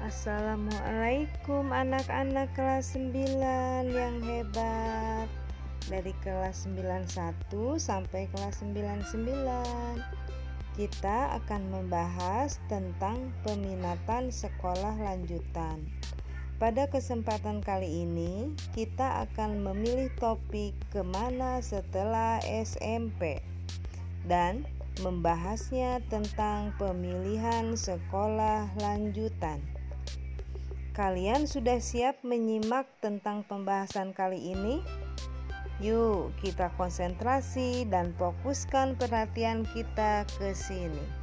Assalamualaikum anak-anak kelas 9 yang hebat Dari kelas 91 sampai kelas 99 Kita akan membahas tentang peminatan sekolah lanjutan Pada kesempatan kali ini kita akan memilih topik ke mana setelah SMP Dan membahasnya tentang pemilihan sekolah lanjutan. Kalian sudah siap menyimak tentang pembahasan kali ini? Yuk, kita konsentrasi dan fokuskan perhatian kita ke sini.